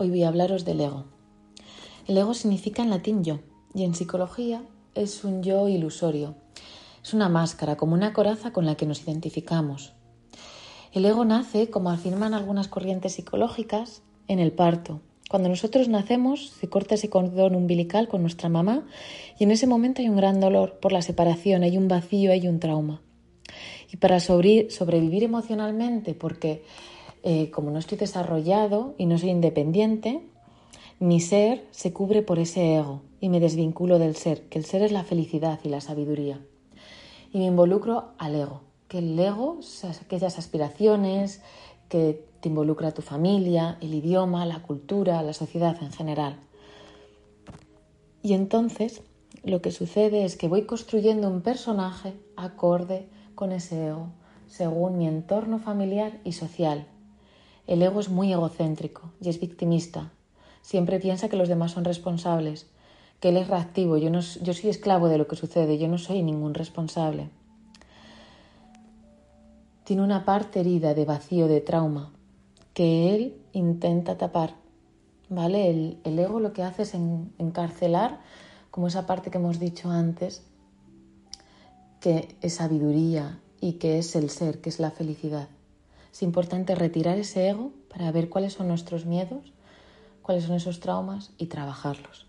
Hoy voy a hablaros del ego. El ego significa en latín yo y en psicología es un yo ilusorio. Es una máscara, como una coraza con la que nos identificamos. El ego nace, como afirman algunas corrientes psicológicas, en el parto. Cuando nosotros nacemos, se corta ese cordón umbilical con nuestra mamá y en ese momento hay un gran dolor por la separación, hay un vacío, hay un trauma. Y para sobrevivir emocionalmente, porque eh, como no estoy desarrollado y no soy independiente, mi ser se cubre por ese ego y me desvinculo del ser, que el ser es la felicidad y la sabiduría. Y me involucro al ego, que el ego son aquellas aspiraciones que te involucra tu familia, el idioma, la cultura, la sociedad en general. Y entonces lo que sucede es que voy construyendo un personaje acorde con ese ego, según mi entorno familiar y social, el ego es muy egocéntrico y es victimista. Siempre piensa que los demás son responsables, que él es reactivo, yo, no, yo soy esclavo de lo que sucede, yo no soy ningún responsable. Tiene una parte herida de vacío, de trauma, que él intenta tapar. ¿Vale? El, el ego lo que hace es encarcelar, como esa parte que hemos dicho antes, que es sabiduría y que es el ser, que es la felicidad. Es importante retirar ese ego para ver cuáles son nuestros miedos, cuáles son esos traumas y trabajarlos.